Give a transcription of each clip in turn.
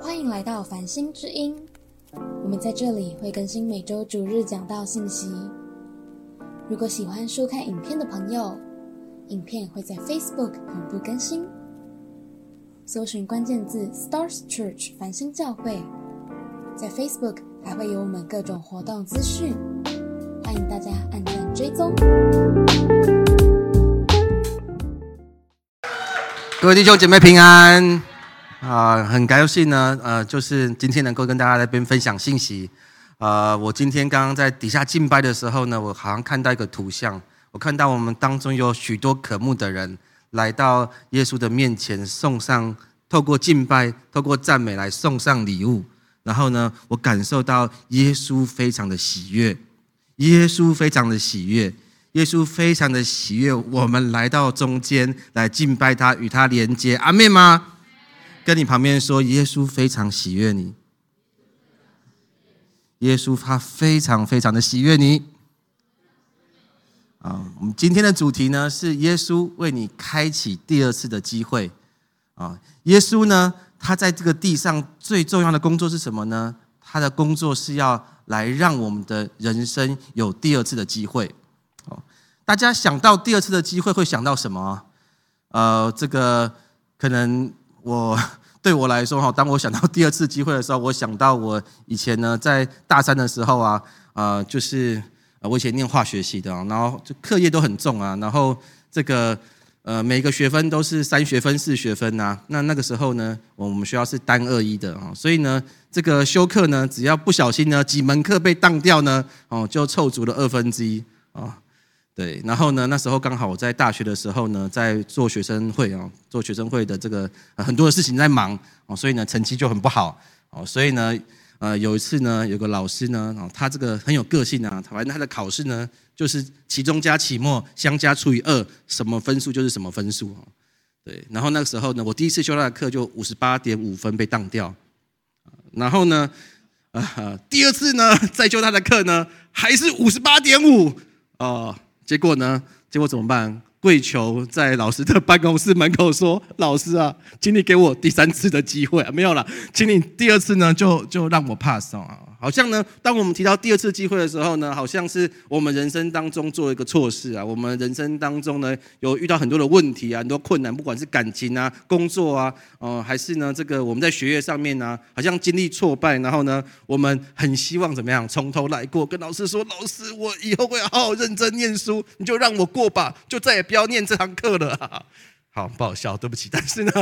欢迎来到繁星之音，我们在这里会更新每周主日讲道信息。如果喜欢收看影片的朋友，影片会在 Facebook 同步更新，搜寻关键字 Stars Church 繁星教会，在 Facebook 还会有我们各种活动资讯，欢迎大家按赞追踪。各位弟兄姐妹平安啊、很高兴呢，呃，就是今天能够跟大家来边分享信息。呃，我今天刚刚在底下敬拜的时候呢，我好像看到一个图像，我看到我们当中有许多渴慕的人来到耶稣的面前，送上透过敬拜、透过赞美来送上礼物。然后呢，我感受到耶稣非常的喜悦，耶稣非常的喜悦，耶稣非常的喜悦，我们来到中间来敬拜他，与他连接。阿妹吗？跟你旁边说，耶稣非常喜悦你。耶稣他非常非常的喜悦你。啊，我们今天的主题呢是耶稣为你开启第二次的机会。啊，耶稣呢，他在这个地上最重要的工作是什么呢？他的工作是要来让我们的人生有第二次的机会。哦，大家想到第二次的机会会想到什么？呃，这个可能我对我来说哈，当我想到第二次机会的时候，我想到我以前呢在大三的时候啊，呃，就是我以前念化学系的啊，然后就课业都很重啊，然后这个呃每个学分都是三学分、四学分呐、那那个时候呢，我们学校是单二一的啊，所以呢，这个修课呢，只要不小心呢，几门课被当掉呢，哦，就凑足了二分之一啊。对，然后呢，那时候刚好我在大学的时候呢，在做学生会啊，做学生会的这个、很多的事情在忙哦，所以呢成绩就很不好哦，所以呢，呃有一次呢，有个老师呢，哦他这个很有个性啊，反正他的考试呢就是期中加期末相加除以二，什么分数就是什么分数哦。对，然后那个时候呢，我第一次修他的课就五十八点五分被当掉，然后呢，呃，第二次呢再修他的课呢还是五十八点五哦。结果呢？结果怎么办？跪求在老师的办公室门口说：“老师啊，请你给我第三次的机会！没有了，请你第二次呢就就让我 pass 啊！好像呢，当我们提到第二次机会的时候呢，好像是我们人生当中做一个错事啊。我们人生当中呢有遇到很多的问题啊，很多困难，不管是感情啊、工作啊，哦、还是呢这个我们在学业上面呢、好像经历挫败，然后呢，我们很希望怎么样从头来过，跟老师说：老师，我以后会好好认真念书，你就让我过吧，就再也不要念这堂课了、好，不好笑，对不起。但是呢，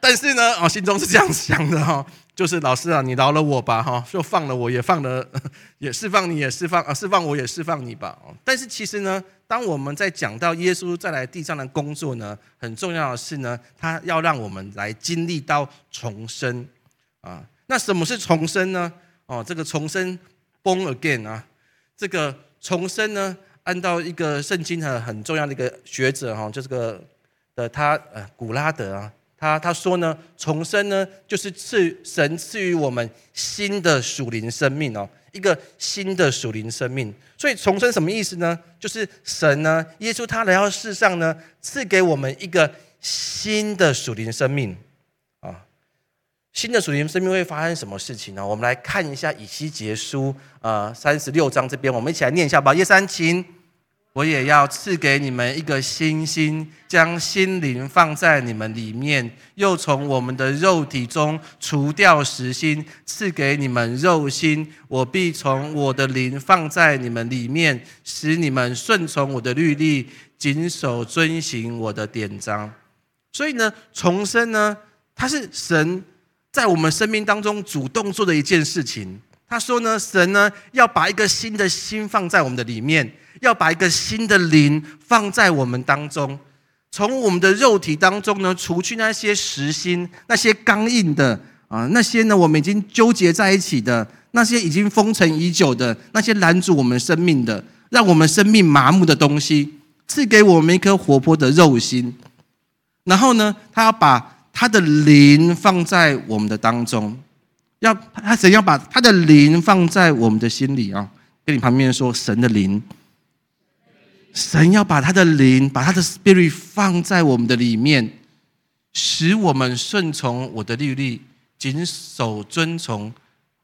但是呢，哦，心中是这样想的哈、就是老师啊，你饶了我吧，哈，就放了我，也放了，也释放你，也释放啊，释放我，也释放你吧。但是其实呢，当我们在讲到耶稣再来地上的工作呢，很重要的是呢，他要让我们来经历到重生啊。那什么是重生呢？哦，这个重生 （born again） 啊，这个重生呢，按照一个圣经的很重要的一个学者哈，就这个的他呃古拉德啊，他他说呢，重生呢就是赐神赐予我们新的属灵生命哦，一个新的属灵生命。所以重生什么意思呢？就是神呢，耶稣他来到世上呢，赐给我们一个新的属灵生命啊。新的属灵生命会发生什么事情呢？我们来看一下以西结书呃三十六章这边，我们一起来念一下吧。叶三情。我也要赐给你们一个新心，将心灵放在你们里面，又从我们的肉体中除掉实心，赐给你们肉心。我必从我的灵放在你们里面，使你们顺从我的律例，谨守遵行我的典章。所以呢，重生呢，它是神在我们生命当中主动做的一件事情。他说呢，神呢要把一个新的心放在我们的里面，要把一个新的灵放在我们当中，从我们的肉体当中呢，除去那些实心、那些刚硬的啊，那些呢我们已经纠结在一起的，那些已经封尘已久的，那些拦阻我们生命的，让我们生命麻木的东西，赐给我们一颗活泼的肉心。然后呢，他要把他的灵放在我们的当中。要他神要把他的灵放在我们的心里啊，跟你旁边说神的灵，神要把他的灵，把他的 spirit 放在我们的里面，使我们顺从我的律例，谨守遵从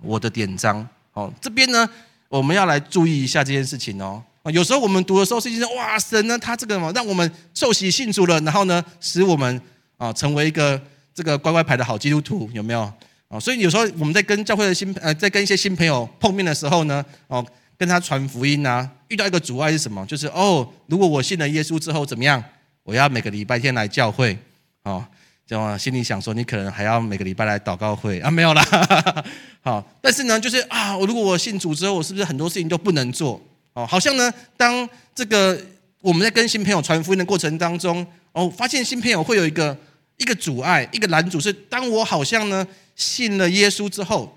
我的典章。哦，这边呢，我们要来注意一下这件事情哦。啊，有时候我们读的时候，圣经说，哇，神呢，他这个嘛，让我们受洗信主了，然后呢，使我们啊，成为一个这个乖乖牌的好基督徒，有没有？啊，所以有时候我们在跟教会的新呃，在跟一些新朋友碰面的时候呢，哦，跟他传福音啊，遇到一个阻碍是什么？就是哦，如果我信了耶稣之后怎么样？我要每个礼拜天来教会，哦，这样心里想说，你可能还要每个礼拜来祷告会啊，没有啦，好，但是呢，就是啊，我如果我信主之后，我是不是很多事情都不能做？哦，好像呢，当这个我们在跟新朋友传福音的过程当中，哦，发现新朋友会有一个一个阻碍，一个拦阻，是当我好像呢。信了耶稣之后，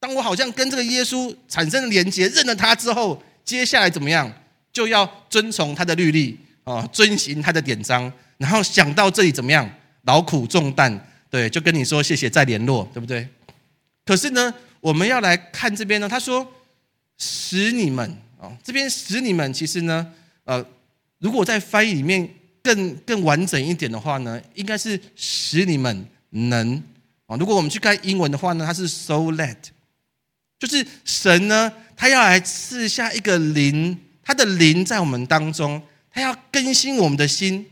当我好像跟这个耶稣产生了连接，认了他之后，接下来怎么样？就要遵从他的律例啊，遵行他的典章。然后想到这里怎么样？劳苦重担，对，就跟你说谢谢，再联络，对不对？可是呢，我们要来看这边呢，他说使你们啊，这边使你们，其实呢，呃，如果在翻译里面更更完整一点的话呢，应该是使你们能。啊，如果我们去看英文的话呢，它是 so let，就是神呢，他要来赐下一个灵，他的灵在我们当中，他要更新我们的心，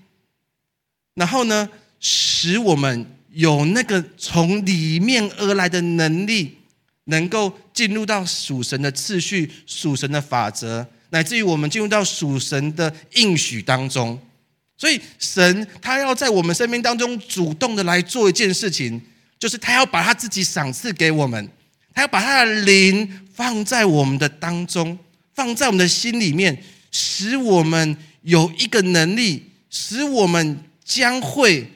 然后呢，使我们有那个从里面而来的能力，能够进入到属神的次序、属神的法则，乃至于我们进入到属神的应许当中。所以，神他要在我们生命当中主动的来做一件事情。就是他要把他自己赏赐给我们，他要把他的灵放在我们的当中，放在我们的心里面，使我们有一个能力，使我们将会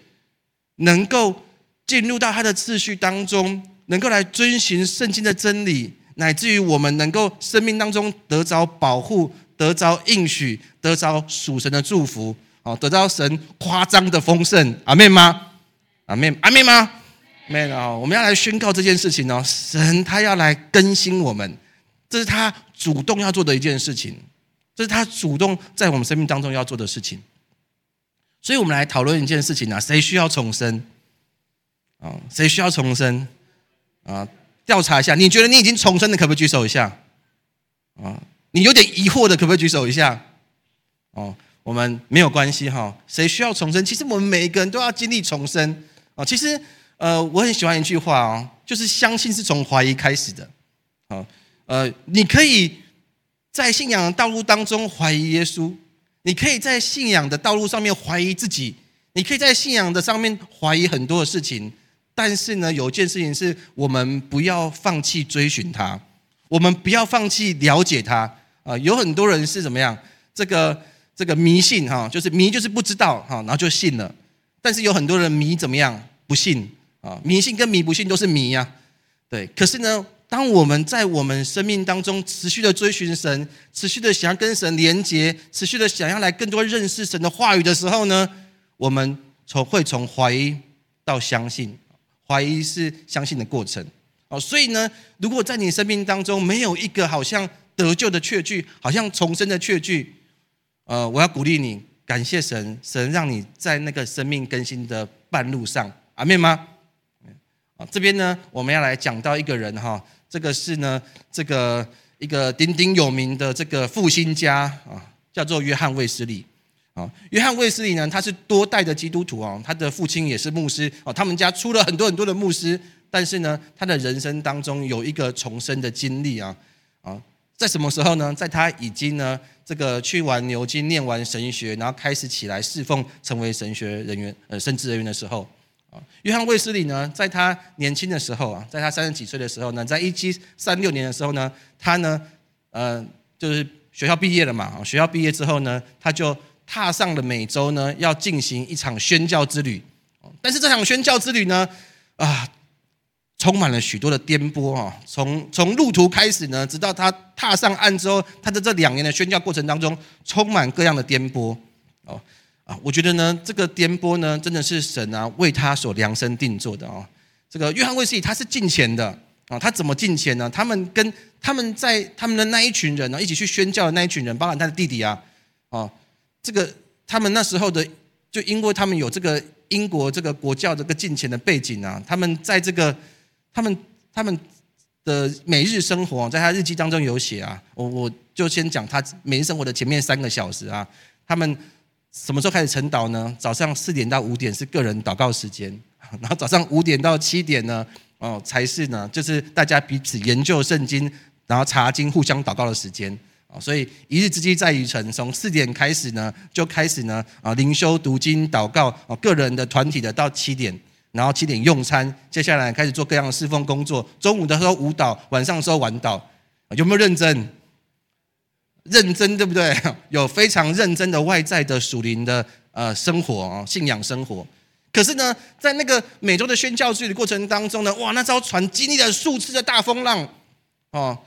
能够进入到他的秩序当中，能够来遵循圣经的真理，乃至于我们能够生命当中得着保护，得着应许，得着属神的祝福，哦，得到神夸张的丰盛，阿妹吗？阿妹，阿妹吗？没有，我们要来宣告这件事情哦。神他要来更新我们，这是他主动要做的一件事情，这是他主动在我们生命当中要做的事情。所以，我们来讨论一件事情啊：谁需要重生？啊，谁需要重生？啊，调查一下，你觉得你已经重生的，可不可以举手一下？啊，你有点疑惑的，可不可以举手一下？哦，我们没有关系哈。谁需要重生？其实我们每一个人都要经历重生啊。其实。呃，我很喜欢一句话哦，就是相信是从怀疑开始的。好，呃，你可以在信仰的道路当中怀疑耶稣，你可以在信仰的道路上面怀疑自己，你可以在信仰的上面怀疑很多的事情。但是呢，有件事情是我们不要放弃追寻他，我们不要放弃了解他。啊，有很多人是怎么样？这个这个迷信哈，就是迷就是不知道哈，然后就信了。但是有很多人迷怎么样？不信。啊，迷信跟迷不信都是迷呀，对。可是呢，当我们在我们生命当中持续的追寻神，持续的想要跟神连接，持续的想要来更多认识神的话语的时候呢，我们从会从怀疑到相信，怀疑是相信的过程。哦，所以呢，如果在你生命当中没有一个好像得救的确据，好像重生的确据，呃，我要鼓励你，感谢神，神让你在那个生命更新的半路上，阿妹吗？这边呢，我们要来讲到一个人哈，这个是呢，这个一个鼎鼎有名的这个复兴家啊，叫做约翰卫斯理啊。约翰卫斯理呢，他是多代的基督徒哦，他的父亲也是牧师哦，他们家出了很多很多的牧师，但是呢，他的人生当中有一个重生的经历啊啊，在什么时候呢？在他已经呢，这个去完牛津念完神学，然后开始起来侍奉，成为神学人员呃，神职人员的时候。约翰卫斯理呢，在他年轻的时候啊，在他三十几岁的时候呢，在一七三六年的时候呢，他呢，呃，就是学校毕业了嘛，学校毕业之后呢，他就踏上了美洲呢，要进行一场宣教之旅。但是这场宣教之旅呢，啊，充满了许多的颠簸啊。从从路途开始呢，直到他踏上岸之后，他的这两年的宣教过程当中，充满各样的颠簸哦。啊，我觉得呢，这个颠簸呢，真的是神啊为他所量身定做的啊。这个约翰卫斯理他是进钱的啊，他怎么进钱呢？他们跟他们在他们的那一群人呢，一起去宣教的那一群人，包含他的弟弟啊，啊，这个他们那时候的，就因为他们有这个英国这个国教这个金钱的背景啊，他们在这个他们他们的每日生活，在他日记当中有写啊，我我就先讲他每日生活的前面三个小时啊，他们什么时候开始晨祷呢？早上四点到五点是个人祷告时间，然后早上五点到七点呢，哦才是呢，就是大家彼此研究圣经，然后查经，互相祷告的时间。所以一日之计在于晨，从四点开始呢，就开始呢啊灵修、读经、祷告啊，个人的、团体的到七点，然后七点用餐，接下来开始做各样的侍奉工作。中午的时候舞蹈，晚上时候晚祷，有没有认真？认真对不对？有非常认真的外在的属灵的呃生活啊，信仰生活。可是呢，在那个美洲的宣教剧的过程当中呢，哇，那艘船经历了数次的大风浪哦。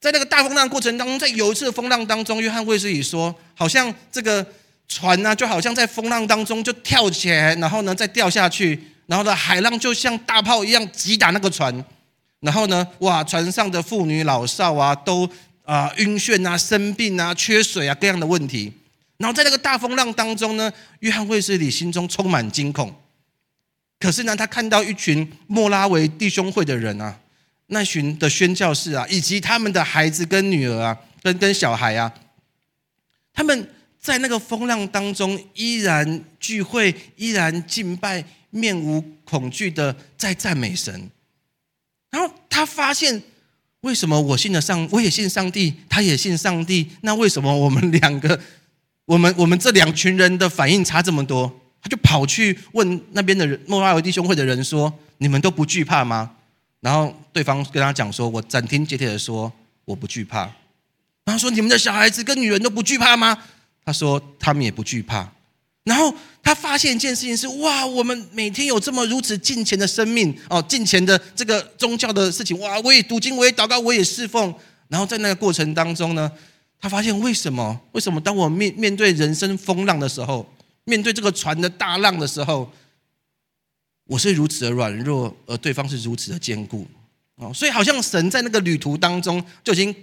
在那个大风浪过程当中，在有一次的风浪当中，约翰卫斯理说，好像这个船呢，就好像在风浪当中就跳起来，然后呢再掉下去，然后呢海浪就像大炮一样击打那个船，然后呢，哇，船上的妇女老少啊，都啊晕眩啊、生病啊、缺水啊各样的问题，然后在那个大风浪当中呢，约翰卫斯理心中充满惊恐，可是呢，他看到一群莫拉维弟兄会的人啊。那群的宣教士啊，以及他们的孩子跟女儿啊，跟跟小孩啊，他们在那个风浪当中依然聚会，依然敬拜，面无恐惧的在赞美神。然后他发现，为什么我信了上，我也信上帝，他也信上帝，那为什么我们两个，我们我们这两群人的反应差这么多？他就跑去问那边的人，莫拉维弟兄会的人说：“你们都不惧怕吗？”然后对方跟他讲说：“我斩钉截铁的说，我不惧怕。”然后说：“你们的小孩子跟女人都不惧怕吗？”他说：“他们也不惧怕。”然后他发现一件事情是：哇，我们每天有这么如此近前的生命哦，近前的这个宗教的事情，哇，我也读经，我也祷告，我也侍奉。然后在那个过程当中呢，他发现为什么？为什么当我面面对人生风浪的时候，面对这个船的大浪的时候？我是如此的软弱，而对方是如此的坚固，哦，所以好像神在那个旅途当中就已经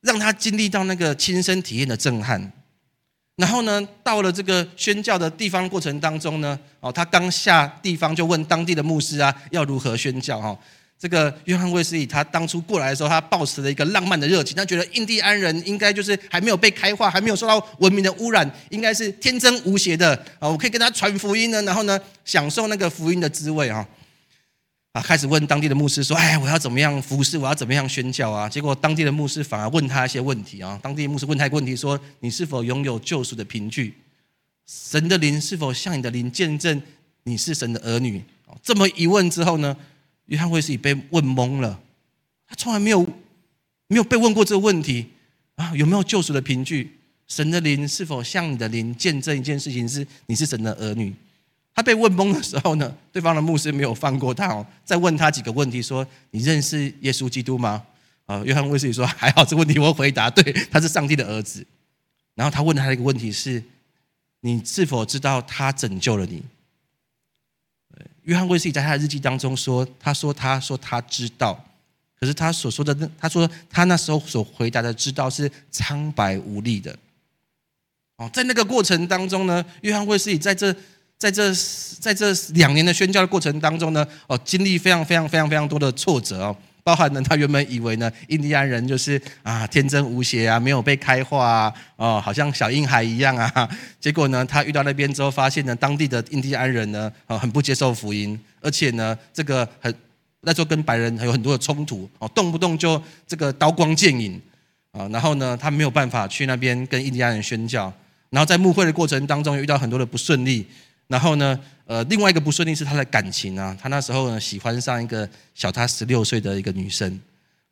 让他经历到那个亲身体验的震撼。然后呢，到了这个宣教的地方过程当中呢，哦，他刚下地方就问当地的牧师啊，要如何宣教哈。这个约翰卫斯理，他当初过来的时候，他抱持了一个浪漫的热情，他觉得印第安人应该就是还没有被开化，还没有受到文明的污染，应该是天真无邪的啊！我可以跟他传福音呢，然后呢，享受那个福音的滋味啊！啊，开始问当地的牧师说：“哎，我要怎么样服侍？我要怎么样宣教啊？”结果当地的牧师反而问他一些问题啊！当地牧师问他一个问题说：“你是否拥有救赎的凭据？神的灵是否向你的灵见证你是神的儿女？”这么一问之后呢？约翰会是被问懵了，他从来没有没有被问过这个问题啊，有没有救赎的凭据？神的灵是否向你的灵见证一件事情是你是神的儿女？他被问懵的时候呢，对方的牧师没有放过他哦，再问他几个问题，说你认识耶稣基督吗？啊，约翰卫斯理说还好，这问题我回答对，他是上帝的儿子。然后他问他的一个问题是，你是否知道他拯救了你？约翰卫斯理在他的日记当中说：“他说，他说他知道，可是他所说的，他说他那时候所回答的知道是苍白无力的。哦，在那个过程当中呢，约翰卫斯理在这在这在这两年的宣教的过程当中呢，哦，经历非常非常非常非常多的挫折哦。”包含呢，他原本以为呢，印第安人就是啊天真无邪啊，没有被开化啊，哦，好像小婴孩一样啊。结果呢，他遇到那边之后，发现呢，当地的印第安人呢，啊，很不接受福音，而且呢，这个很那时候跟白人还有很多的冲突哦，动不动就这个刀光剑影啊。然后呢，他没有办法去那边跟印第安人宣教，然后在牧会的过程当中遇到很多的不顺利。然后呢，呃，另外一个不顺利是他的感情啊，他那时候呢喜欢上一个小他十六岁的一个女生，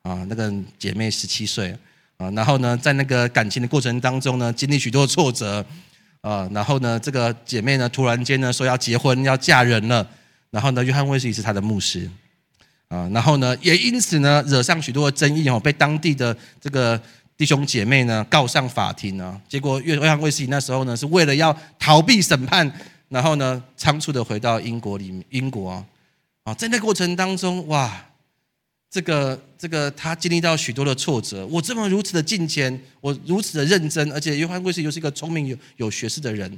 啊，那个姐妹十七岁，啊，然后呢，在那个感情的过程当中呢，经历许多挫折，啊，然后呢，这个姐妹呢突然间呢说要结婚要嫁人了，然后呢，约翰威斯是他的牧师，啊，然后呢，也因此呢惹上许多的争议哦，被当地的这个弟兄姐妹呢告上法庭啊，结果约翰威斯那时候呢是为了要逃避审判。然后呢，仓促的回到英国里，英国啊，在那过程当中，哇，这个这个他经历到许多的挫折。我这么如此的敬虔，我如此的认真，而且约翰卫斯又是一个聪明有有学识的人，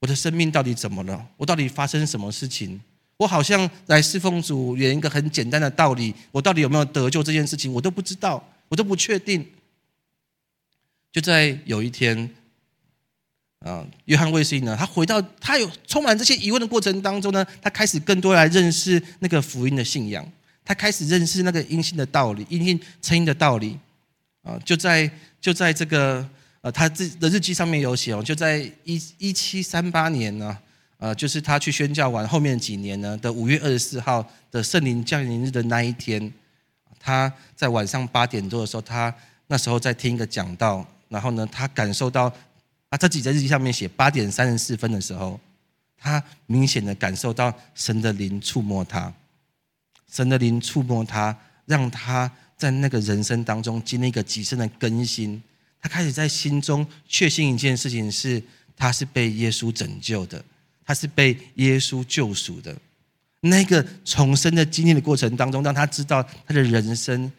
我的生命到底怎么了？我到底发生什么事情？我好像来侍奉主，连一个很简单的道理，我到底有没有得救这件事情，我都不知道，我都不确定。就在有一天，啊，约翰卫斯理呢，他回到他有充满这些疑问的过程当中呢，他开始更多来认识那个福音的信仰，他开始认识那个阴性的道理，阴性成因的道理。啊，就在就在这个呃，他自的日记上面有写哦，就在一一七三八年呢。呃，就是他去宣教完后面几年呢的五月二十四号的圣灵降临日的那一天，他在晚上八点多的时候，他那时候在听一个讲道，然后呢，他感受到他自己在日记上面写八点三十四分的时候，他明显的感受到神的灵触摸他，神的灵触摸他，让他在那个人生当中经历一个极深的更新，他开始在心中确信一件事情是，他是被耶稣拯救的。他是被耶稣救赎的，那个重生的经历的过程当中，让他知道他的人生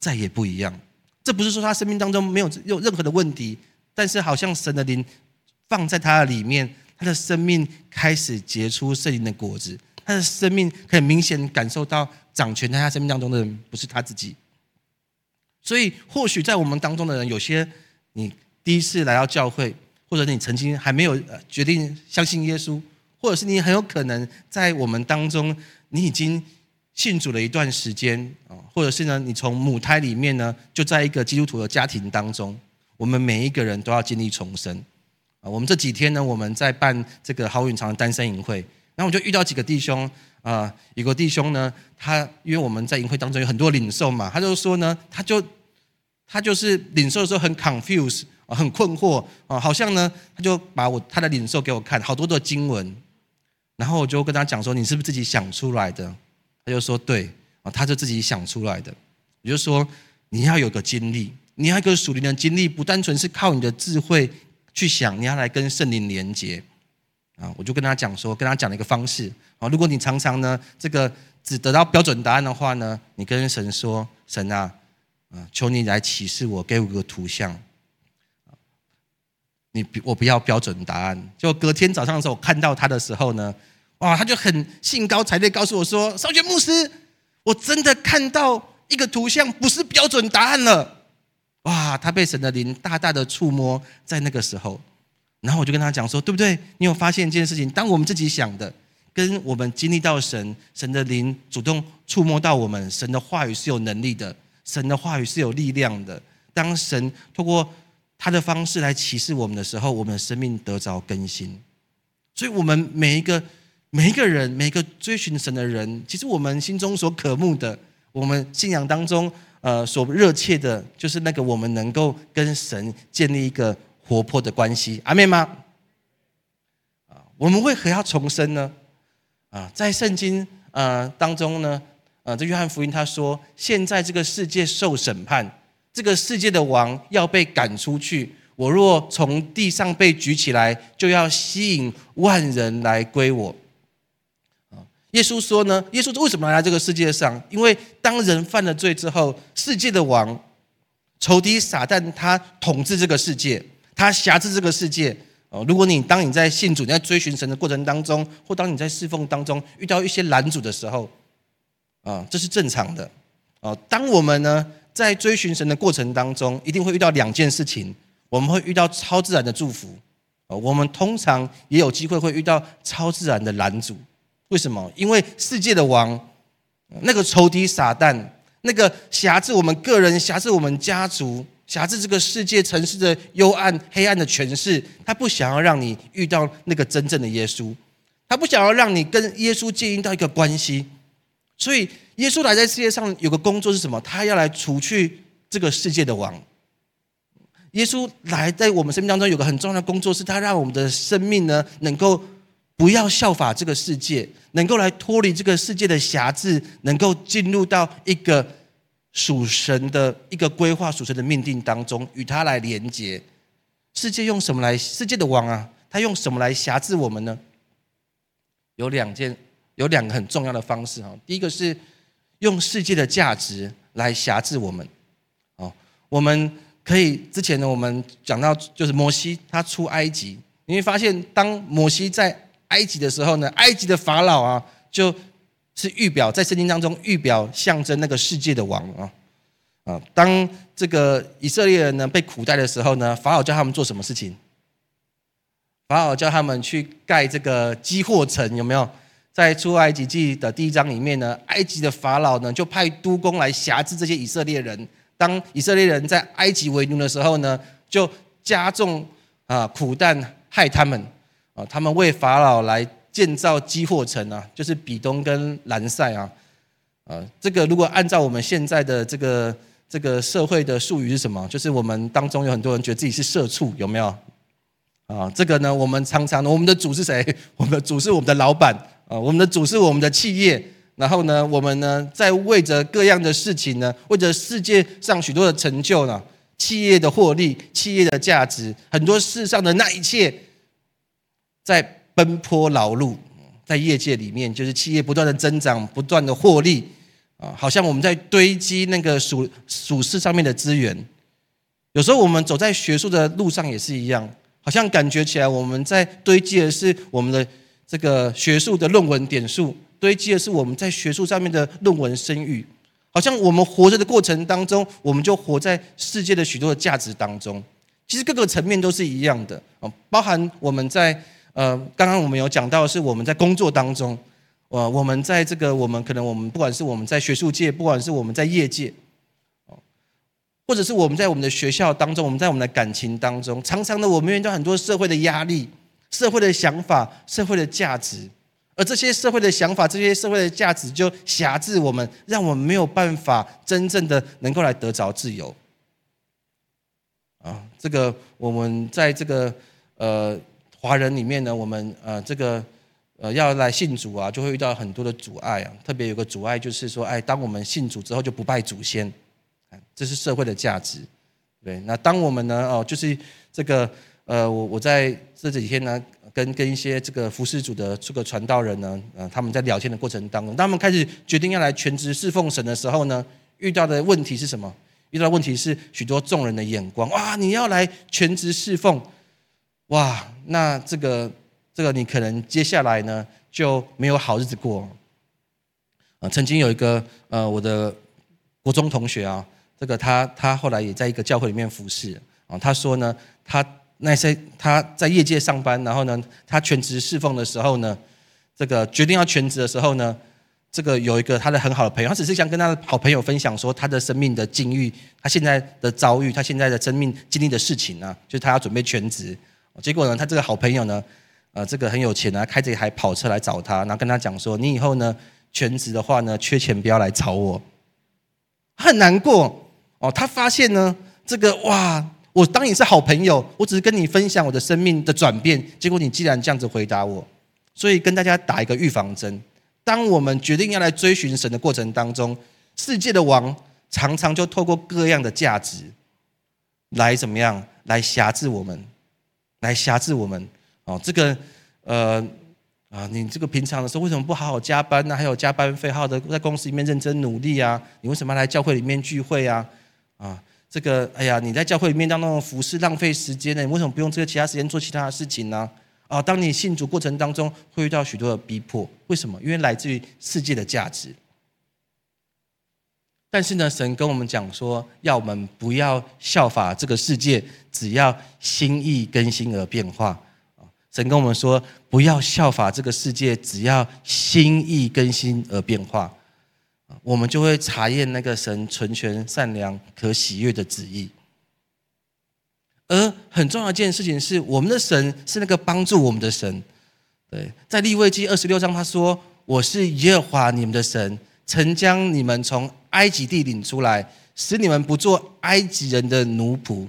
再也不一样。这不是说他生命当中没有有任何的问题，但是好像神的灵放在他的里面，他的生命开始结出圣灵的果子，他的生命可以明显感受到掌权在他生命当中的人不是他自己。所以，或许在我们当中的人，有些你第一次来到教会。或者你曾经还没有决定相信耶稣，或者是你很有可能在我们当中，你已经信主了一段时间啊，或者是呢，你从母胎里面呢，就在一个基督徒的家庭当中，我们每一个人都要经历重生啊。我们这几天呢，我们在办这个好运长单身营会，然后我就遇到几个弟兄啊，有个弟兄呢，他因为我们在营会当中有很多领受嘛，他就说呢，他就他就是领受的时候很 confuse。很困惑啊，好像呢，他就把我他的领受给我看，好多的经文，然后我就跟他讲说：“你是不是自己想出来的？”他就说：“对啊，他就自己想出来的。”我就说，你要有个经历，你要一个属灵的经历，不单纯是靠你的智慧去想，你要来跟圣灵连接啊！我就跟他讲说，跟他讲了一个方式啊，如果你常常呢，这个只得到标准答案的话呢，你跟神说：“神啊，啊，求你来启示我，给我个图像。”你我不要标准答案。就隔天早上的时候，我看到他的时候呢，哇，他就很兴高采烈告诉我说：“少杰牧师，我真的看到一个图像，不是标准答案了。”哇，他被神的灵大大的触摸在那个时候。然后我就跟他讲说：“对不对？你有发现一件事情？当我们自己想的，跟我们经历到神神的灵主动触摸到我们，神的话语是有能力的，神的话语是有力量的。当神透过……他的方式来启示我们的时候，我们的生命得着更新。所以，我们每一个每一个人，每一个追寻神的人，其实我们心中所渴慕的，我们信仰当中呃所热切的，就是那个我们能够跟神建立一个活泼的关系。阿妹吗？啊，我们为何要重生呢？啊，在圣经呃当中呢，呃，这约翰福音他说，现在这个世界受审判。这个世界的王要被赶出去，我若从地上被举起来，就要吸引万人来归我。耶稣说呢，耶稣为什么来到这个世界上？因为当人犯了罪之后，世界的王仇敌撒旦他统治这个世界，他辖制这个世界。哦，如果你当你在信主、你在追寻神的过程当中，或当你在侍奉当中遇到一些拦阻的时候，啊，这是正常的。哦，当我们呢？在追寻神的过程当中，一定会遇到两件事情。我们会遇到超自然的祝福，啊我们通常也有机会会遇到超自然的拦阻。为什么？因为世界的王，那个仇敌撒旦，那个辖制我们个人、辖制我们家族、辖制这个世界城市的幽暗、黑暗的权势，他不想要让你遇到那个真正的耶稣，他不想要让你跟耶稣建立到一个关系，所以。耶稣来在世界上有个工作是什么？他要来除去这个世界的王。耶稣来在我们生命当中有个很重要的工作，是他让我们的生命呢，能够不要效法这个世界，能够来脱离这个世界的辖制，能够进入到一个属神的一个规划、属神的命定当中，与他来连接。世界用什么来？世界的王啊，他用什么来辖制我们呢？有两件，有两个很重要的方式哈。第一个是。用世界的价值来辖制我们，哦，我们可以之前呢，我们讲到就是摩西他出埃及，你会发现，当摩西在埃及的时候呢，埃及的法老啊，就是预表在圣经当中预表象征那个世界的王啊啊。当这个以色列人呢被苦待的时候呢，法老叫他们做什么事情？法老叫他们去盖这个积货城，有没有？在出埃及记的第一章里面呢，埃及的法老呢就派督工来辖制这些以色列人。当以色列人在埃及为奴的时候呢，就加重啊苦难害他们啊。他们为法老来建造基货城啊，就是比东跟兰塞啊。啊，这个如果按照我们现在的这个这个社会的术语是什么？就是我们当中有很多人觉得自己是社畜，有没有？啊，这个呢，我们常常，我们的主是谁？我们的主是我们的老板啊，我们的主是我们的企业。然后呢，我们呢，在为着各样的事情呢，为着世界上许多的成就呢，企业的获利、企业的价值，很多世上的那一切，在奔波劳碌，在业界里面，就是企业不断的增长、不断的获利啊，好像我们在堆积那个属属世上面的资源。有时候我们走在学术的路上也是一样。好像感觉起来，我们在堆积的是我们的这个学术的论文点数，堆积的是我们在学术上面的论文声誉。好像我们活着的过程当中，我们就活在世界的许多的价值当中。其实各个层面都是一样的啊，包含我们在呃，刚刚我们有讲到是我们在工作当中，呃，我们在这个我们可能我们不管是我们在学术界，不管是我们在业界。哦或者是我们在我们的学校当中，我们在我们的感情当中，常常的我们面对很多社会的压力、社会的想法、社会的价值，而这些社会的想法、这些社会的价值就辖制我们，让我们没有办法真正的能够来得着自由。啊，这个我们在这个呃华人里面呢，我们呃这个呃要来信主啊，就会遇到很多的阻碍啊，特别有个阻碍就是说，哎，当我们信主之后就不拜祖先。这是社会的价值，对。那当我们呢，哦，就是这个，呃，我我在这几天呢，跟跟一些这个服侍主的这个传道人呢，呃，他们在聊天的过程当中，当他们开始决定要来全职侍奉神的时候呢，遇到的问题是什么？遇到问题是许多众人的眼光，哇，你要来全职侍奉，哇，那这个这个你可能接下来呢就没有好日子过。啊，曾经有一个呃，我的国中同学啊。这个他他后来也在一个教会里面服侍啊。他说呢，他那些他在业界上班，然后呢，他全职侍奉的时候呢，这个决定要全职的时候呢，这个有一个他的很好的朋友，他只是想跟他的好朋友分享说他的生命的境遇，他现在的遭遇，他现在的生命经历的事情啊，就是他要准备全职。结果呢，他这个好朋友呢，呃，这个很有钱啊，开着一台跑车来找他，然后跟他讲说，你以后呢全职的话呢，缺钱不要来找我，很难过。哦，他发现呢，这个哇，我当你是好朋友，我只是跟你分享我的生命的转变，结果你既然这样子回答我，所以跟大家打一个预防针：当我们决定要来追寻神的过程当中，世界的王常常就透过各样的价值来怎么样，来辖制我们，来辖制我们。哦，这个呃啊，你这个平常的时候为什么不好好加班呢？还有加班费，好的在公司里面认真努力啊？你为什么要来教会里面聚会啊？啊，这个，哎呀，你在教会里面当中服侍浪费时间呢？你为什么不用这个其他时间做其他的事情呢？啊，当你信主过程当中会遇到许多的逼迫，为什么？因为来自于世界的价值。但是呢，神跟我们讲说，要我们不要效法这个世界，只要心意更新而变化。神跟我们说，不要效法这个世界，只要心意更新而变化。我们就会查验那个神纯全、善良、可喜悦的旨意。而很重要一件事情是，我们的神是那个帮助我们的神。对，在立位记二十六章，他说：“我是耶和华你们的神，曾将你们从埃及地领出来，使你们不做埃及人的奴仆。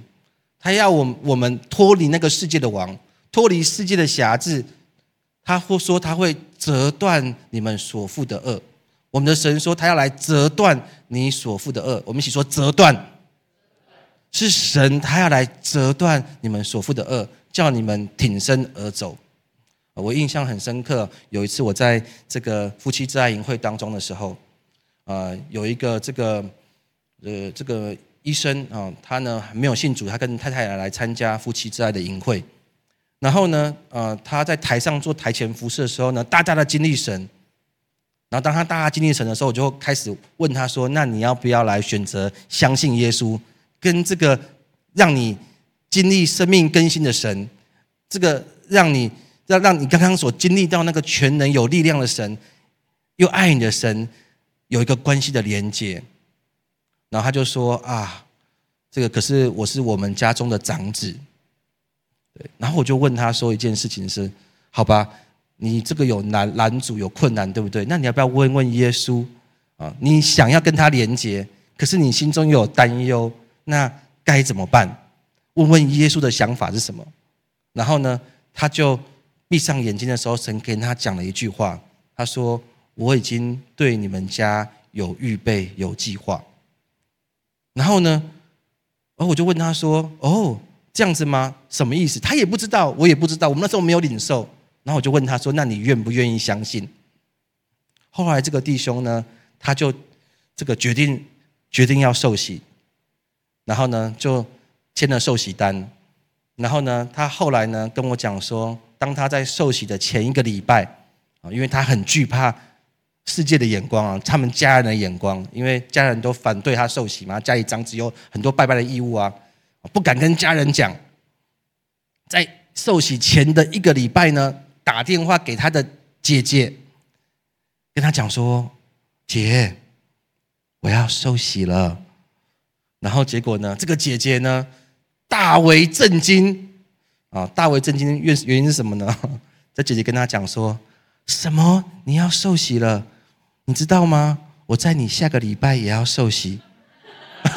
他要我我们脱离那个世界的王，脱离世界的辖制。他会说，他会折断你们所负的恶。”我们的神说，他要来折断你所负的恶。我们一起说，折断是神，他要来折断你们所负的恶，叫你们挺身而走。我印象很深刻，有一次我在这个夫妻之爱营会当中的时候，呃，有一个这个呃这个医生啊，他呢没有信主，他跟太太来参加夫妻之爱的营会。然后呢，呃，他在台上做台前服侍的时候呢，大大的经历神。然后当他大大经历神的时候，我就开始问他说：“那你要不要来选择相信耶稣，跟这个让你经历生命更新的神，这个让你让让你刚刚所经历到那个全能有力量的神，又爱你的神，有一个关系的连接？”然后他就说：“啊，这个可是我是我们家中的长子。”对，然后我就问他说一件事情是：“好吧。”你这个有难难阻有困难，对不对？那你要不要问问耶稣啊？你想要跟他连接，可是你心中又有担忧，那该怎么办？问问耶稣的想法是什么？然后呢，他就闭上眼睛的时候，神跟他讲了一句话，他说：“我已经对你们家有预备，有计划。”然后呢，然后我就问他说：“哦，这样子吗？什么意思？”他也不知道，我也不知道，我们那时候没有领受。然后我就问他说：“那你愿不愿意相信？”后来这个弟兄呢，他就这个决定决定要受洗，然后呢就签了受洗单。然后呢，他后来呢跟我讲说，当他在受洗的前一个礼拜啊，因为他很惧怕世界的眼光啊，他们家人的眼光，因为家人都反对他受洗嘛，家里长子有很多拜拜的义务啊，不敢跟家人讲。在受洗前的一个礼拜呢。打电话给他的姐姐，跟他讲说：“姐，我要受洗了。”然后结果呢，这个姐姐呢大为震惊啊！大为震惊，原原因是什么呢？这姐姐跟他讲说：“什么？你要受洗了？你知道吗？我在你下个礼拜也要受洗。”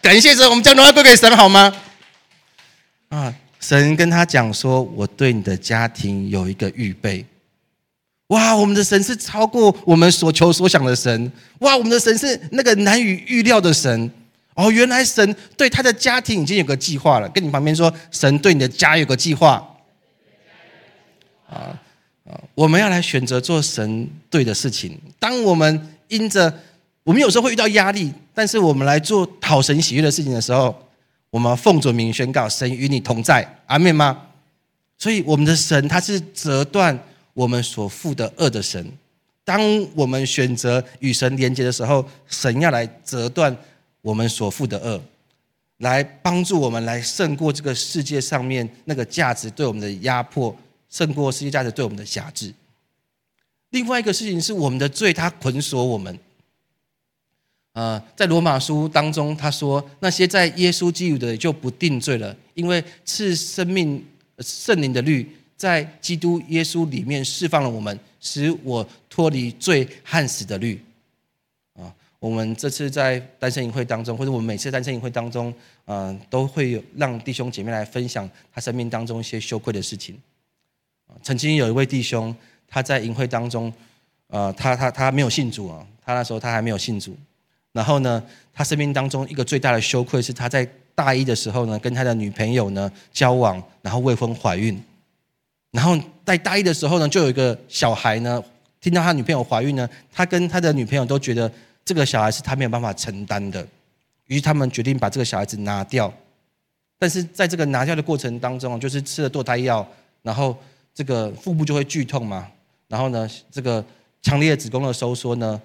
感谢神，我们将荣耀归给神，好吗？啊！神跟他讲说：“我对你的家庭有一个预备。”哇，我们的神是超过我们所求所想的神。哇，我们的神是那个难以预料的神。哦，原来神对他的家庭已经有个计划了。跟你旁边说，神对你的家有个计划。啊我们要来选择做神对的事情。当我们因着我们有时候会遇到压力，但是我们来做讨神喜悦的事情的时候。我们奉主名宣告：神与你同在，阿门吗？所以我们的神他是折断我们所负的恶的神。当我们选择与神连接的时候，神要来折断我们所负的恶，来帮助我们来胜过这个世界上面那个价值对我们的压迫，胜过世界价值对我们的辖制。另外一个事情是，我们的罪它捆锁我们。呃，在罗马书当中，他说那些在耶稣基督的就不定罪了，因为赐生命圣灵的律在基督耶稣里面释放了我们，使我脱离罪和死的律。啊，我们这次在单身营会当中，或者我们每次单身营会当中，呃，都会有让弟兄姐妹来分享他生命当中一些羞愧的事情。曾经有一位弟兄，他在营会当中，呃，他他他没有信主啊，他那时候他还没有信主。然后呢，他生命当中一个最大的羞愧是他在大一的时候呢，跟他的女朋友呢交往，然后未婚怀孕。然后在大一的时候呢，就有一个小孩呢，听到他女朋友怀孕呢，他跟他的女朋友都觉得这个小孩是他没有办法承担的，于是他们决定把这个小孩子拿掉。但是在这个拿掉的过程当中，就是吃了堕胎药，然后这个腹部就会剧痛嘛，然后呢，这个强烈的子宫的收缩呢。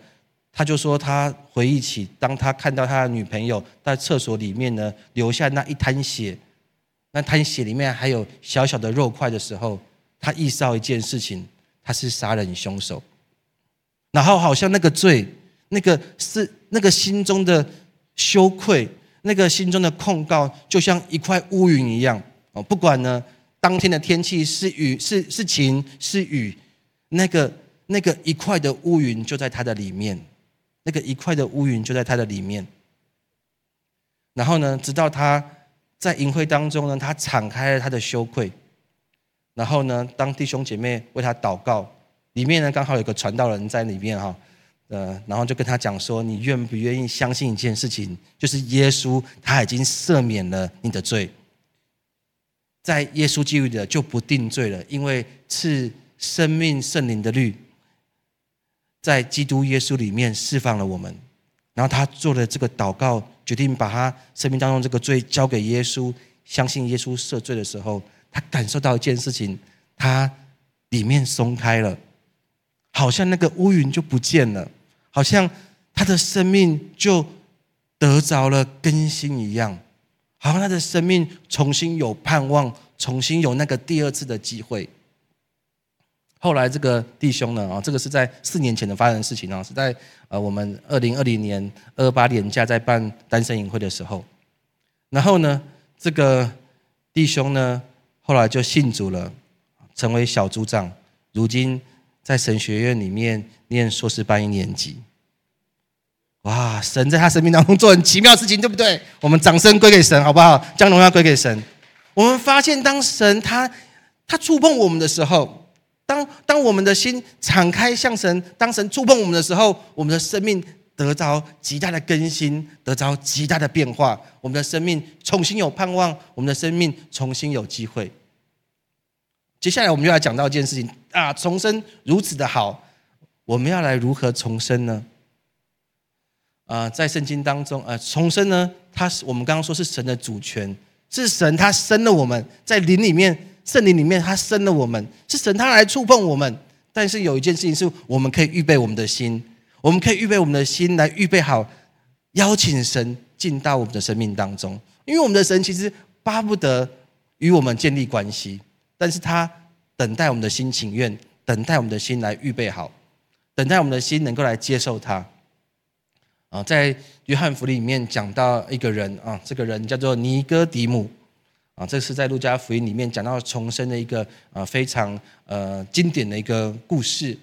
他就说，他回忆起当他看到他的女朋友在厕所里面呢，留下那一滩血，那滩血里面还有小小的肉块的时候，他意识到一件事情，他是杀人凶手。然后好像那个罪，那个是那个心中的羞愧，那个心中的控告，就像一块乌云一样哦。不管呢，当天的天气是雨是是晴是雨，那个那个一块的乌云就在他的里面。那个一块的乌云就在他的里面，然后呢，直到他在淫会当中呢，他敞开了他的羞愧，然后呢，当弟兄姐妹为他祷告，里面呢刚好有个传道人在里面哈，呃，然后就跟他讲说，你愿不愿意相信一件事情，就是耶稣他已经赦免了你的罪，在耶稣基督的就不定罪了，因为赐生命圣灵的律。在基督耶稣里面释放了我们，然后他做了这个祷告，决定把他生命当中这个罪交给耶稣，相信耶稣赦罪的时候，他感受到一件事情，他里面松开了，好像那个乌云就不见了，好像他的生命就得着了更新一样，好像他的生命重新有盼望，重新有那个第二次的机会。后来这个弟兄呢，啊，这个是在四年前的发生的事情啊，是在呃我们二零二零年二八年假在办单身营会的时候，然后呢，这个弟兄呢，后来就信主了，成为小组长，如今在神学院里面念硕士班一年级。哇，神在他生命当中做很奇妙的事情，对不对？我们掌声归给神，好不好？将荣耀归给神。我们发现，当神他他触碰我们的时候。当当我们的心敞开向神，当神触碰我们的时候，我们的生命得着极大的更新，得着极大的变化，我们的生命重新有盼望，我们的生命重新有机会。接下来我们就要讲到一件事情啊，重生如此的好，我们要来如何重生呢？啊，在圣经当中，呃，重生呢，它是我们刚刚说是神的主权，是神他生了我们在灵里面。圣灵里面，他生了我们，是神他来触碰我们。但是有一件事情是，我们可以预备我们的心，我们可以预备我们的心来预备好，邀请神进到我们的生命当中。因为我们的神其实巴不得与我们建立关系，但是他等待我们的心情愿，等待我们的心来预备好，等待我们的心能够来接受他。啊，在约翰福音里面讲到一个人啊，这个人叫做尼哥底母。啊，这是在路加福音里面讲到重生的一个呃非常呃经典的一个故事，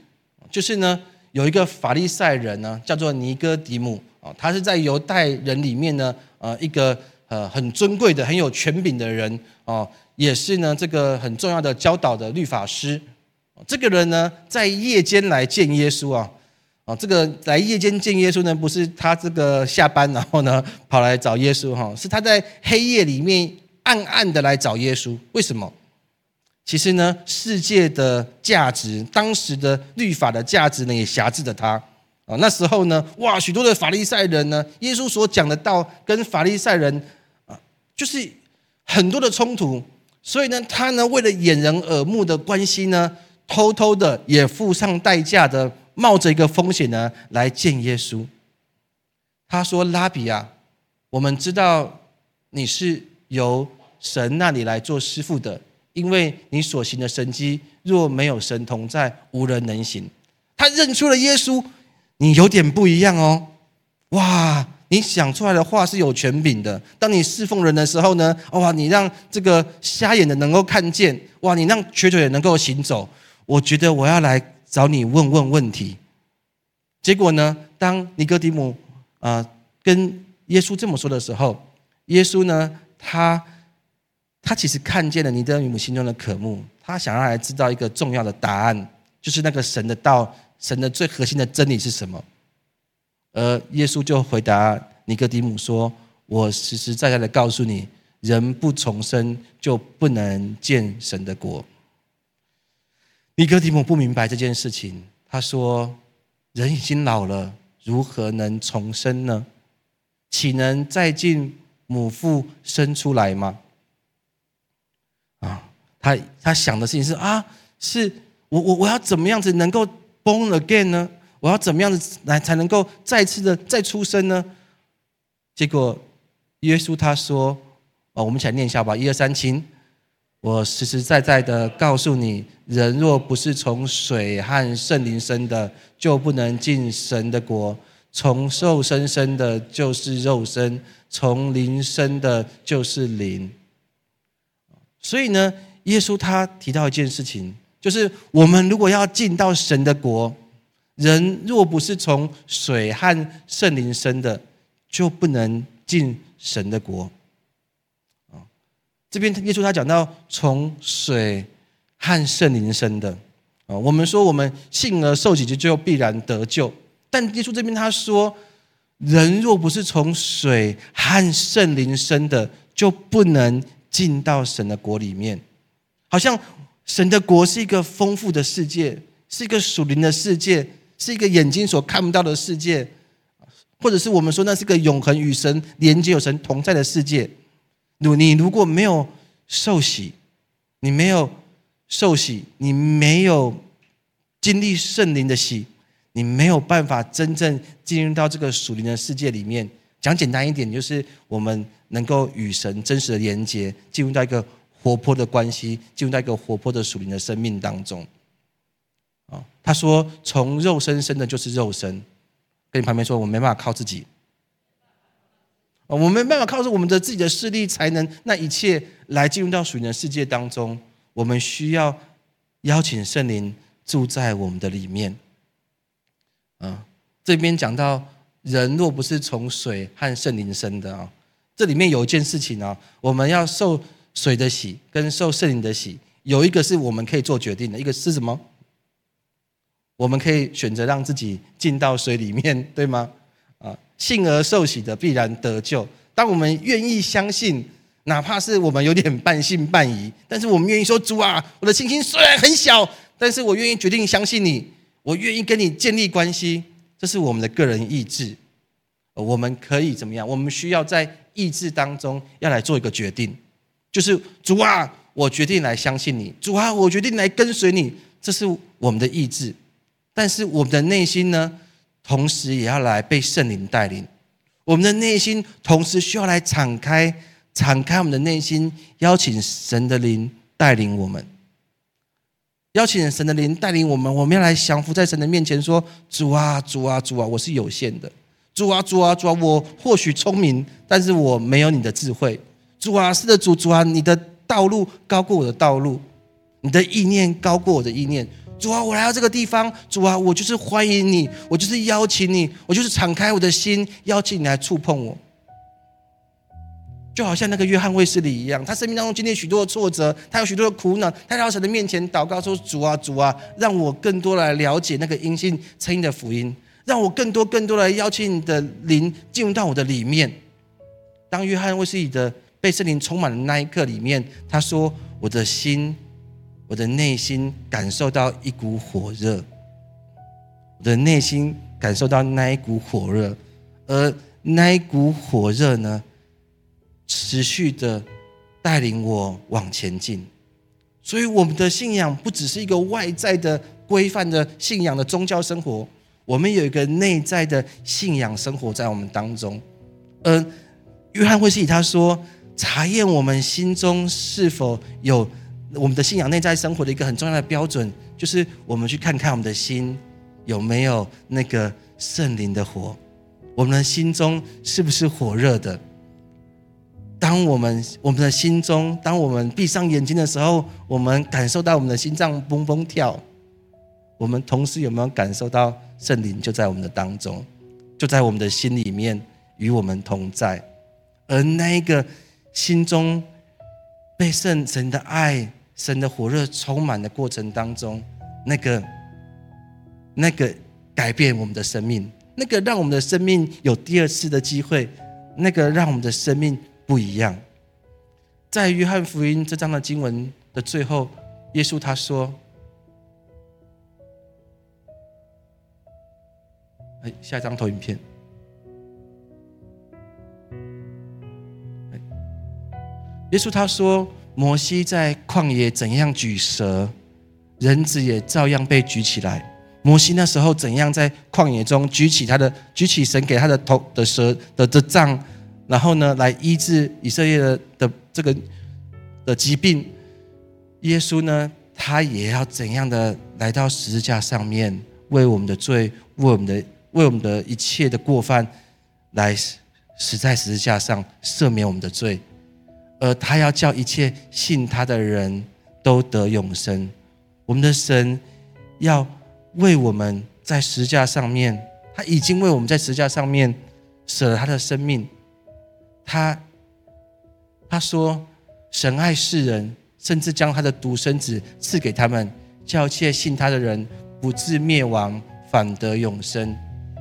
就是呢有一个法利赛人呢叫做尼哥底母啊，他是在犹太人里面呢呃一个呃很尊贵的很有权柄的人哦，也是呢这个很重要的教导的律法师。这个人呢在夜间来见耶稣啊，啊这个来夜间见耶稣呢不是他这个下班然后呢跑来找耶稣哈，是他在黑夜里面。暗暗的来找耶稣，为什么？其实呢，世界的价值，当时的律法的价值呢，也辖制着他啊。那时候呢，哇，许多的法利赛人呢，耶稣所讲的道跟法利赛人啊，就是很多的冲突。所以呢，他呢，为了掩人耳目的关系呢，偷偷的也付上代价的，冒着一个风险呢，来见耶稣。他说：“拉比啊，我们知道你是。”由神那里来做师傅的，因为你所行的神迹，若没有神同在，无人能行。他认出了耶稣，你有点不一样哦。哇，你想出来的话是有权柄的。当你侍奉人的时候呢，哇，你让这个瞎眼的能够看见，哇，你让瘸腿的能够行走。我觉得我要来找你问问问题。结果呢，当尼哥底母啊跟耶稣这么说的时候，耶稣呢？他，他其实看见了尼德米姆心中的渴慕，他想要来知道一个重要的答案，就是那个神的道，神的最核心的真理是什么？而耶稣就回答尼哥底母说：“我实实在在的告诉你，人不重生就不能见神的国。”尼哥底母不明白这件事情，他说：“人已经老了，如何能重生呢？岂能再进？”母父生出来吗？啊，他他想的事情是啊，是我我我要怎么样子能够 born again 呢？我要怎么样子来才能够再次的再出生呢？结果耶稣他说：哦，我们一起来念一下吧，一二三，请我实实在在的告诉你，人若不是从水和圣灵生的，就不能进神的国。从肉身生的，就是肉身。从灵生的就是灵，所以呢，耶稣他提到一件事情，就是我们如果要进到神的国，人若不是从水和圣灵生的，就不能进神的国。这边耶稣他讲到从水和圣灵生的啊，我们说我们信而受洗就就必然得救，但耶稣这边他说。人若不是从水和圣灵生的，就不能进到神的国里面。好像神的国是一个丰富的世界，是一个属灵的世界，是一个眼睛所看不到的世界，或者是我们说那是个永恒与神连接、有神同在的世界。你如果没有受洗，你没有受洗，你没有经历圣灵的洗，你没有办法真正进入到这个属灵的世界里面。讲简单一点，就是我们能够与神真实的连接，进入到一个活泼的关系，进入到一个活泼的属灵的生命当中。啊，他说：“从肉身生的，就是肉身。”跟你旁边说，我没办法靠自己。我们没办法靠着我们的自己的势力才能那一切来进入到属灵的世界当中。我们需要邀请圣灵住在我们的里面。啊，这边讲到人若不是从水和圣灵生的啊，这里面有一件事情啊，我们要受水的洗跟受圣灵的洗，有一个是我们可以做决定的，一个是什么？我们可以选择让自己进到水里面，对吗？啊，信而受洗的必然得救。当我们愿意相信，哪怕是我们有点半信半疑，但是我们愿意说：“主啊，我的信心虽然很小，但是我愿意决定相信你，我愿意跟你建立关系。”这是我们的个人意志。我们可以怎么样？我们需要在意志当中要来做一个决定，就是主啊，我决定来相信你；主啊，我决定来跟随你。这是我们的意志，但是我们的内心呢？同时也要来被圣灵带领，我们的内心同时需要来敞开，敞开我们的内心，邀请神的灵带领我们，邀请神的灵带领我们，我们要来降服在神的面前，说：主啊，主啊，主啊，我是有限的，主啊，主啊，主啊，我或许聪明，但是我没有你的智慧。主啊，是的，主，主啊，你的道路高过我的道路，你的意念高过我的意念。主啊，我来到这个地方，主啊，我就是欢迎你，我就是邀请你，我就是敞开我的心，邀请你来触碰我。就好像那个约翰卫斯理一样，他生命当中经历许多的挫折，他有许多的苦恼，他在神的面前祷告说：“主啊，主啊，让我更多来了解那个阴性称音的福音，让我更多更多来邀请你的灵进入到我的里面。”当约翰卫斯理的被圣灵充满的那一刻里面，他说：“我的心。”我的内心感受到一股火热，我的内心感受到那一股火热，而那一股火热呢，持续的带领我往前进。所以，我们的信仰不只是一个外在的规范的信仰的宗教生活，我们有一个内在的信仰生活在我们当中。而约翰会士他说：“查验我们心中是否有。”我们的信仰内在生活的一个很重要的标准，就是我们去看看我们的心有没有那个圣灵的火，我们的心中是不是火热的？当我们我们的心中，当我们闭上眼睛的时候，我们感受到我们的心脏蹦蹦跳，我们同时有没有感受到圣灵就在我们的当中，就在我们的心里面与我们同在？而那一个心中被圣神的爱。神的火热充满的过程当中，那个、那个改变我们的生命，那个让我们的生命有第二次的机会，那个让我们的生命不一样。在约翰福音这章的经文的最后，耶稣他说：“哎，下一张投影片。”耶稣他说。摩西在旷野怎样举蛇，人子也照样被举起来。摩西那时候怎样在旷野中举起他的举起神给他的头的蛇的的杖，然后呢来医治以色列的的这个的疾病。耶稣呢，他也要怎样的来到十字架上面，为我们的罪，为我们的为我们的一切的过犯，来死在十字架上赦免我们的罪。而他要叫一切信他的人都得永生。我们的神要为我们在十架上面，他已经为我们在十架上面舍了他的生命。他他说：“神爱世人，甚至将他的独生子赐给他们，叫一切信他的人不至灭亡，反得永生。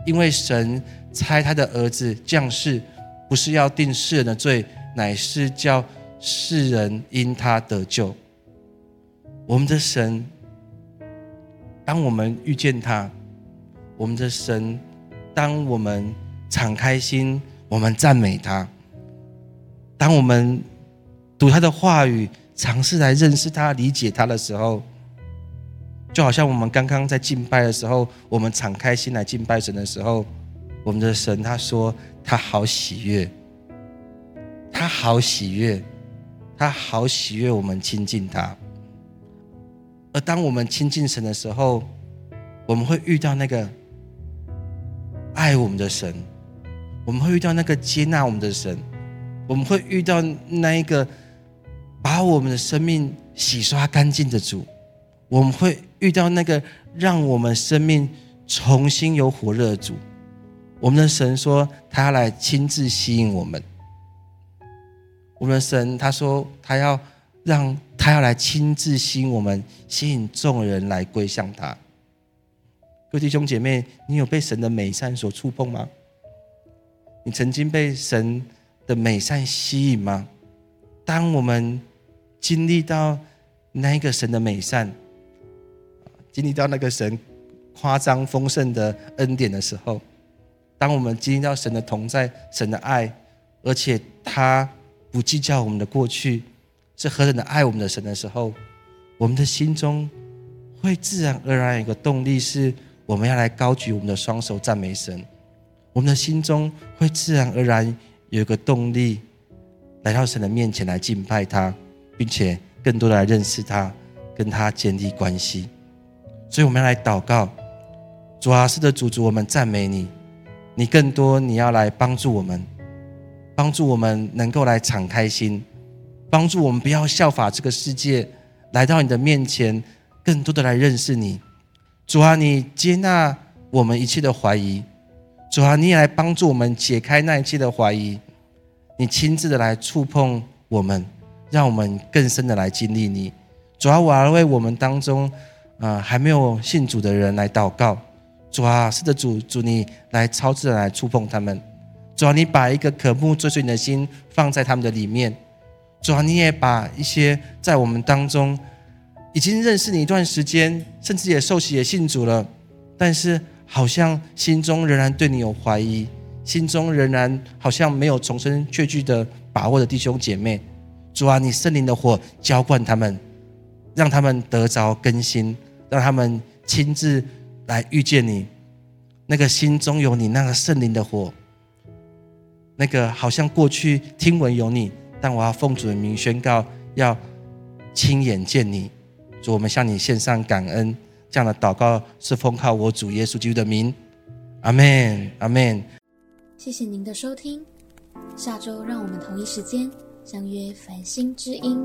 因为神差他的儿子降世，不是要定世人的罪。”乃是叫世人因他得救。我们的神，当我们遇见他，我们的神，当我们敞开心，我们赞美他，当我们读他的话语，尝试来认识他、理解他的时候，就好像我们刚刚在敬拜的时候，我们敞开心来敬拜神的时候，我们的神他说他好喜悦，他好喜悦，他好喜悦我们亲近他。而当我们亲近神的时候，我们会遇到那个爱我们的神，我们会遇到那个接纳我们的神，我们会遇到那一个把我们的生命洗刷干净的主，我们会遇到那个让我们生命重新有火热的主。我们的神说，他要来亲自吸引我们。我们的神他说，他要让。他要来亲自吸引我们，吸引众人来归向他。各位弟兄姐妹，你有被神的美善所触碰吗？你曾经被神的美善吸引吗？当我们经历到那一个神的美善，经历到那个神夸张丰盛的恩典的时候，当我们经历到神的同在、神的爱，而且他不计较我们的过去。是何等的爱我们的神的时候，我们的心中会自然而然有一个动力，是我们要来高举我们的双手赞美神。我们的心中会自然而然有一个动力，来到神的面前来敬拜他，并且更多的来认识他，跟他建立关系。所以我们要来祷告，主啊，是的，主主，我们赞美你，你更多你要来帮助我们，帮助我们能够来敞开心。帮助我们不要效法这个世界，来到你的面前，更多的来认识你。主啊，你接纳我们一切的怀疑。主啊，你也来帮助我们解开那一切的怀疑。你亲自的来触碰我们，让我们更深的来经历你。主啊，我要为我们当中啊还没有信主的人来祷告。主啊，是的，主主你来超自然来触碰他们。主啊，你把一个渴慕追随你的心放在他们的里面。主啊，你也把一些在我们当中已经认识你一段时间，甚至也受洗也信主了，但是好像心中仍然对你有怀疑，心中仍然好像没有重生确据的把握的弟兄姐妹，主啊，你圣灵的火浇灌他们，让他们得着更新，让他们亲自来遇见你，那个心中有你那个圣灵的火，那个好像过去听闻有你。但我要奉主的名宣告，要亲眼见你。主，我们向你献上感恩。这样的祷告是奉靠我主耶稣基督的名。阿门，阿门。谢谢您的收听，下周让我们同一时间相约繁星之音。